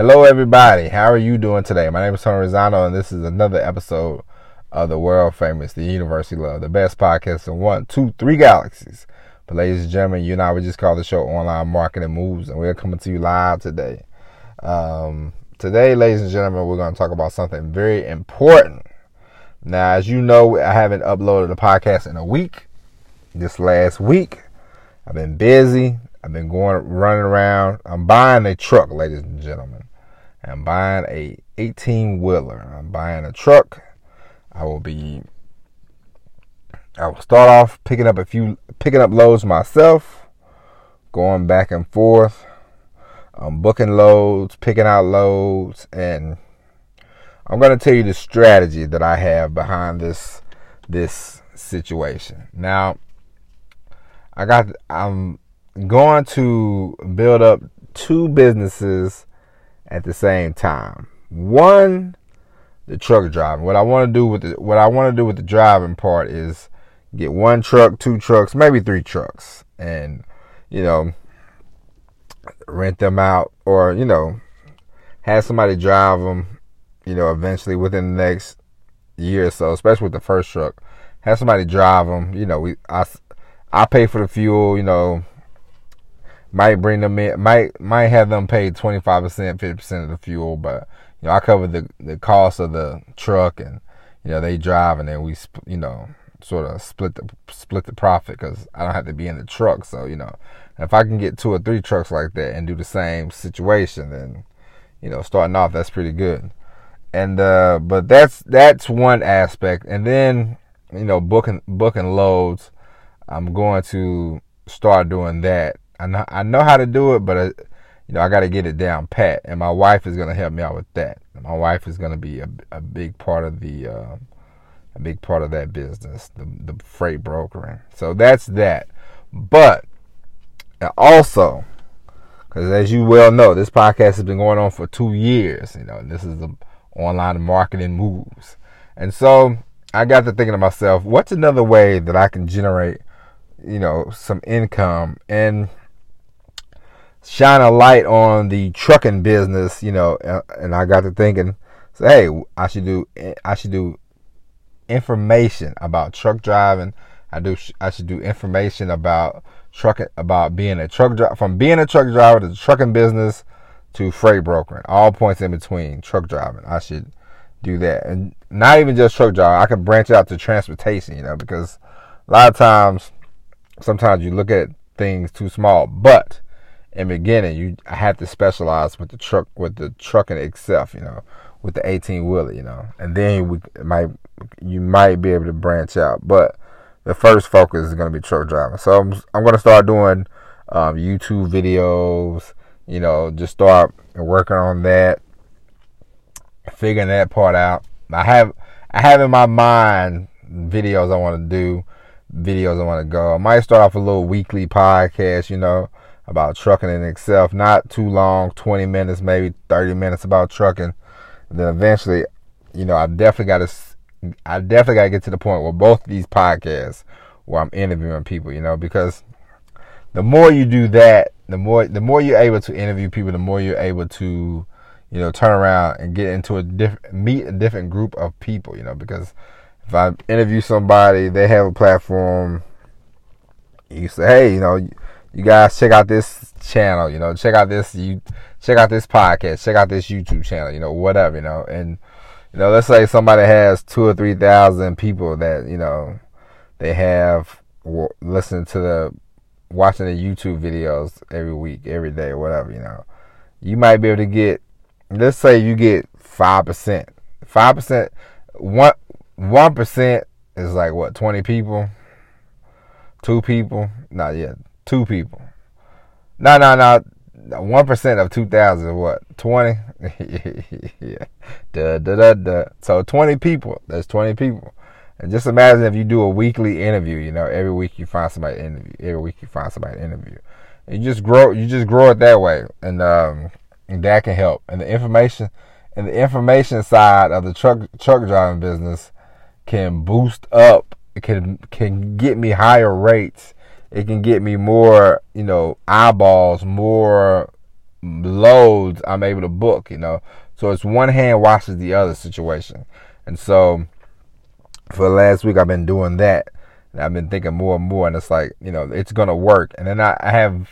Hello, everybody. How are you doing today? My name is Tony Rosano, and this is another episode of the world famous, the University Love, the best podcast in one, two, three galaxies. But, ladies and gentlemen, you and I, we just call the show Online Marketing Moves, and we're coming to you live today. Um, today, ladies and gentlemen, we're going to talk about something very important. Now, as you know, I haven't uploaded a podcast in a week. This last week, I've been busy. I've been going running around. I'm buying a truck, ladies and gentlemen. I'm buying a 18 wheeler. I'm buying a truck. I will be I will start off picking up a few picking up loads myself, going back and forth, um, booking loads, picking out loads, and I'm going to tell you the strategy that I have behind this this situation. Now, I got I'm going to build up two businesses at the same time. One, the truck driving. What I want to do with the, what I want to do with the driving part is get one truck, two trucks, maybe three trucks, and you know, rent them out, or you know, have somebody drive them. You know, eventually within the next year or so, especially with the first truck, have somebody drive them. You know, we I I pay for the fuel. You know, might bring them in, might might have them pay twenty five percent, fifty percent of the fuel, but you know I cover the the cost of the truck, and you know they drive, and then we you know sort of split the split the profit because I don't have to be in the truck. So you know if I can get two or three trucks like that and do the same situation, then you know starting off that's pretty good. And uh, but that's that's one aspect, and then you know booking booking loads. I'm going to start doing that I know I know how to do it, but I, uh, you know I got to get it down pat, and my wife is going to help me out with that. My wife is going to be a, a big part of the uh, a big part of that business, the the freight brokering. So that's that. But also, because as you well know, this podcast has been going on for two years. You know, this is the online marketing moves, and so I got to thinking to myself, what's another way that I can generate, you know, some income and shine a light on the trucking business, you know, and I got to thinking, so hey, I should do I should do information about truck driving. I do I should do information about trucking about being a truck driver from being a truck driver to the trucking business to freight brokering, all points in between truck driving. I should do that, and not even just truck driving. I could branch out to transportation, you know, because a lot of times, sometimes you look at things too small, but in beginning, you I had to specialize with the truck with the trucking itself, you know, with the 18 wheeler, you know, and then we might you might be able to branch out, but the first focus is going to be truck driving. So I'm I'm going to start doing um, YouTube videos, you know, just start working on that, figuring that part out. I have I have in my mind videos I want to do, videos I want to go. I might start off a little weekly podcast, you know about trucking in itself. Not too long, 20 minutes, maybe 30 minutes about trucking. Then eventually, you know, I definitely got to, I definitely got to get to the point where both these podcasts, where I'm interviewing people, you know, because the more you do that, the more, the more you're able to interview people, the more you're able to, you know, turn around and get into a different, meet a different group of people, you know, because if I interview somebody, they have a platform, you say, hey, you know, you guys check out this channel, you know, check out this you check out this podcast, check out this YouTube channel, you know, whatever, you know, and you know, let's say somebody has two or three thousand people that you know they have listening to the watching the YouTube videos every week, every day, whatever, you know, you might be able to get. Let's say you get five percent, five percent, one one percent is like what twenty people, two people, not yet two people. No, no, no. One percent of two thousand what? Twenty? yeah. Duh, duh, duh, duh. So twenty people. That's twenty people. And just imagine if you do a weekly interview. You know, every week you find somebody to interview. Every week you find somebody to interview. You just grow. You just grow it that way, and um, that can help. And the information, and the information side of the truck truck driving business can boost up. Can can get me higher rates it can get me more, you know, eyeballs, more loads I'm able to book, you know. So it's one hand washes the other situation. And so for the last week I've been doing that. And I've been thinking more and more and it's like, you know, it's gonna work. And then I, I have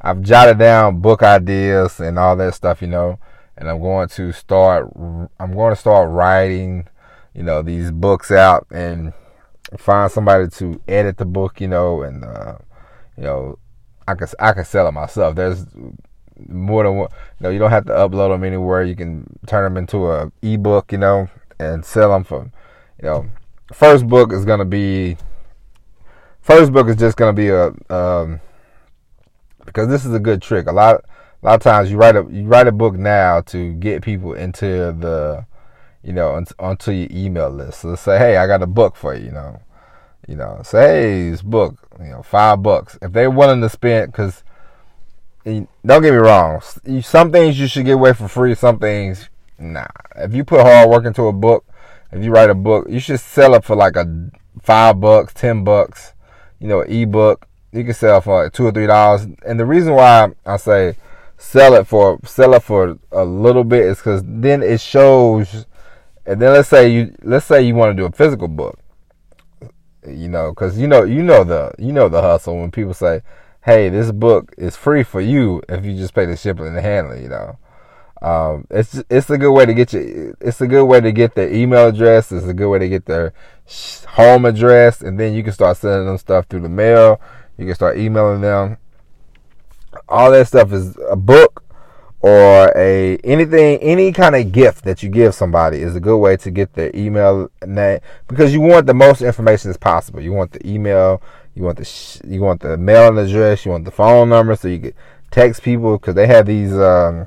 I've jotted down book ideas and all that stuff, you know, and I'm going to start I'm going to start writing, you know, these books out and find somebody to edit the book, you know, and uh, you know, I can I can sell it myself. There's more than one. You know, you don't have to upload them anywhere. You can turn them into a ebook, you know, and sell them for, you know, first book is gonna be. First book is just gonna be a um, because this is a good trick. A lot, a lot of times you write a you write a book now to get people into the, you know, onto your email list. So say, hey, I got a book for you. You know, you know, say, hey, this book, you know, five bucks. If they're willing to spend, because don't get me wrong, some things you should get away for free. Some things, nah. If you put hard work into a book, if you write a book, you should sell it for like a five bucks, ten bucks. You know, ebook you can sell for like two or three dollars. And the reason why I say sell it for sell it for a little bit is because then it shows. And then let's say you let's say you want to do a physical book you know, because you know you know the you know the hustle when people say, "Hey, this book is free for you if you just pay the shipping and the handling." You know, um, it's it's a good way to get you. It's a good way to get their email address. It's a good way to get their home address, and then you can start sending them stuff through the mail. You can start emailing them. All that stuff is a book or a anything any kind of gift that you give somebody is a good way to get their email name because you want the most information as possible. You want the email, you want the sh- you want the mailing address, you want the phone number so you can text people because they have these um,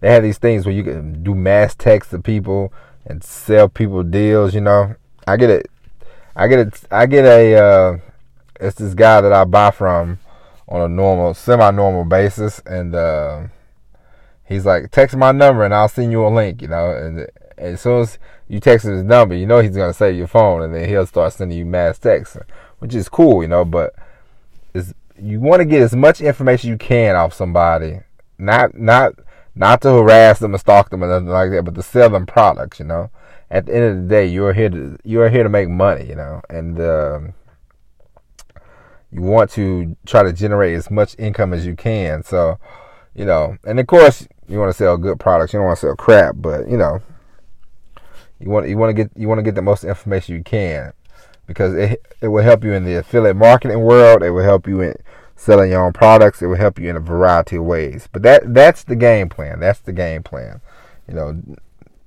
they have these things where you can do mass text to people and sell people deals. You know, I get it. I get it. I get a. Uh, it's this guy that I buy from on a normal, semi-normal basis, and. Uh, he's like, text my number and I'll send you a link, you know. And, as soon as you text his number, you know he's gonna save your phone, and then he'll start sending you mass texts, which is cool, you know. But you want to get as much information you can off somebody, not not not to harass them and stalk them and nothing like that, but to sell them products, you know. At the end of the day, you're here to you're here to make money, you know, and um, you want to try to generate as much income as you can. So, you know, and of course, you want to sell good products. You don't want to sell crap, but you know, you want you want to get you want to get the most information you can because it it will help you in the affiliate marketing world. It will help you in selling your own products. It will help you in a variety of ways. But that that's the game plan. That's the game plan. You know,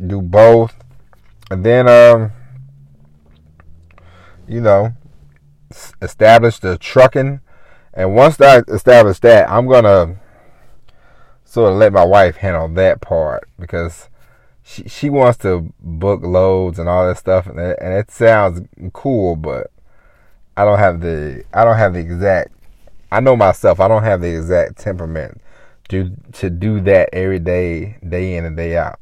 do both, and then um, you know, establish the trucking. And once I establish that, I'm gonna sort of let my wife handle that part because she she wants to book loads and all that stuff, and it, and it sounds cool, but I don't have the I don't have the exact. I know myself. I don't have the exact temperament to to do that every day, day in and day out.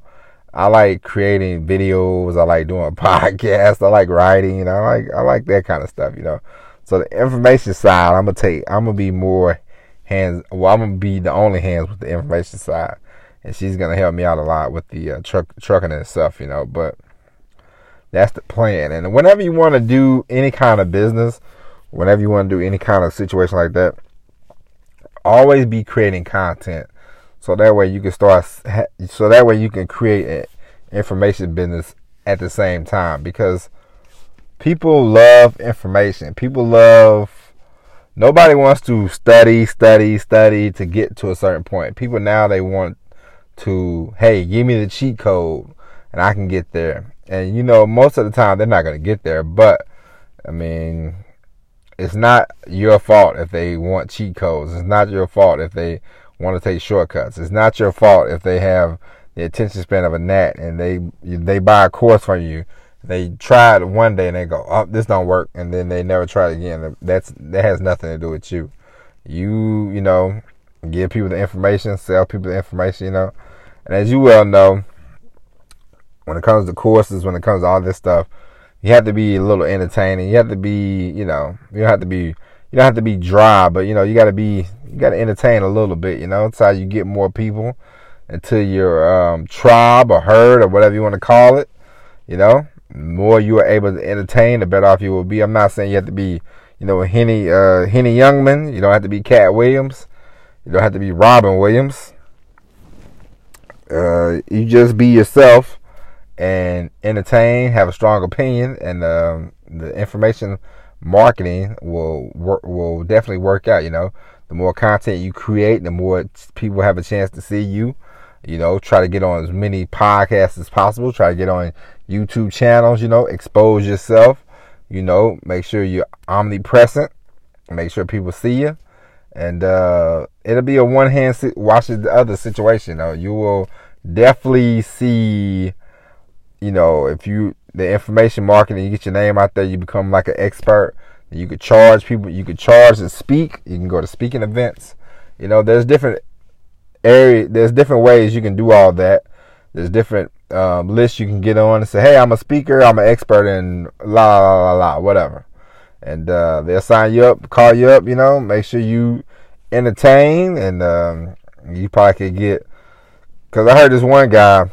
I like creating videos. I like doing podcasts. I like writing. I like I like that kind of stuff. You know, so the information side, I'm gonna take. I'm gonna be more hands. Well, I'm gonna be the only hands with the information side, and she's gonna help me out a lot with the uh, truck trucking and stuff, you know. But that's the plan. And whenever you want to do any kind of business, whenever you want to do any kind of situation like that, always be creating content, so that way you can start. So that way you can create an information business at the same time because people love information. People love Nobody wants to study, study, study to get to a certain point. People now they want to, hey, give me the cheat code and I can get there. And you know, most of the time they're not going to get there, but I mean, it's not your fault if they want cheat codes. It's not your fault if they want to take shortcuts. It's not your fault if they have the attention span of a gnat and they they buy a course from you they tried one day and they go, "Oh, this don't work," and then they never try it again. That's that has nothing to do with you. You, you know, give people the information, sell people the information, you know. And as you well know, when it comes to courses, when it comes to all this stuff, you have to be a little entertaining. You have to be, you know, you don't have to be, you don't have to be dry, but you know, you got to be, you got to entertain a little bit. You know, it's how you get more people into your um, tribe or herd or whatever you want to call it. You know, more you are able to entertain, the better off you will be. I'm not saying you have to be, you know, Henny uh, Henny Youngman. You don't have to be Katt Williams. You don't have to be Robin Williams. Uh, you just be yourself and entertain, have a strong opinion, and um, the information marketing will work, will definitely work out. You know, the more content you create, the more people have a chance to see you. You know, try to get on as many podcasts as possible. Try to get on YouTube channels. You know, expose yourself. You know, make sure you're omnipresent. Make sure people see you, and uh, it'll be a one hand watches the other situation. Know, you will definitely see. You know, if you the information marketing, you get your name out there, you become like an expert. You could charge people. You could charge to speak. You can go to speaking events. You know, there's different area. There's different ways you can do all that. There's different um, lists you can get on and say, "Hey, I'm a speaker. I'm an expert in la la la la whatever," and uh, they'll sign you up, call you up. You know, make sure you entertain, and um, you probably could get. Because I heard this one guy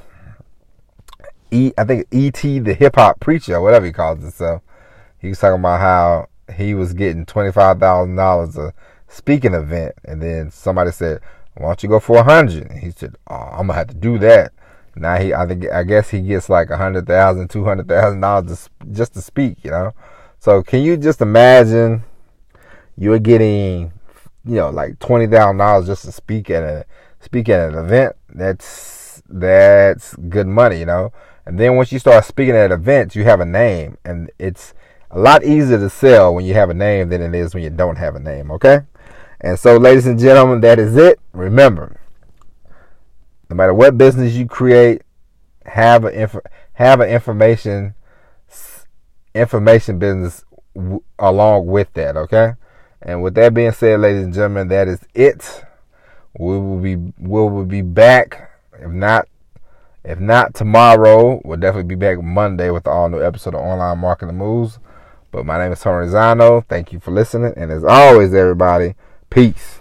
E, I think E.T. the hip hop preacher, whatever he calls himself. He was talking about how he was getting twenty five thousand dollars a speaking event, and then somebody said, "Why don't you go for a hundred? He said, oh, "I'm gonna have to do that." Now he, I think, I guess he gets like a hundred thousand, two hundred thousand dollars just to speak. You know, so can you just imagine you're getting, you know, like twenty thousand dollars just to speak at a speak at an event? That's that's good money, you know. And then once you start speaking at events, you have a name, and it's a lot easier to sell when you have a name than it is when you don't have a name. Okay. And so, ladies and gentlemen, that is it. Remember, no matter what business you create, have a inf- have an information information business w- along with that. Okay. And with that being said, ladies and gentlemen, that is it. We will be we will be back. If not if not tomorrow, we'll definitely be back Monday with the all new episode of Online Marketing Moves. But my name is Tony Rizano. Thank you for listening. And as always, everybody, peace.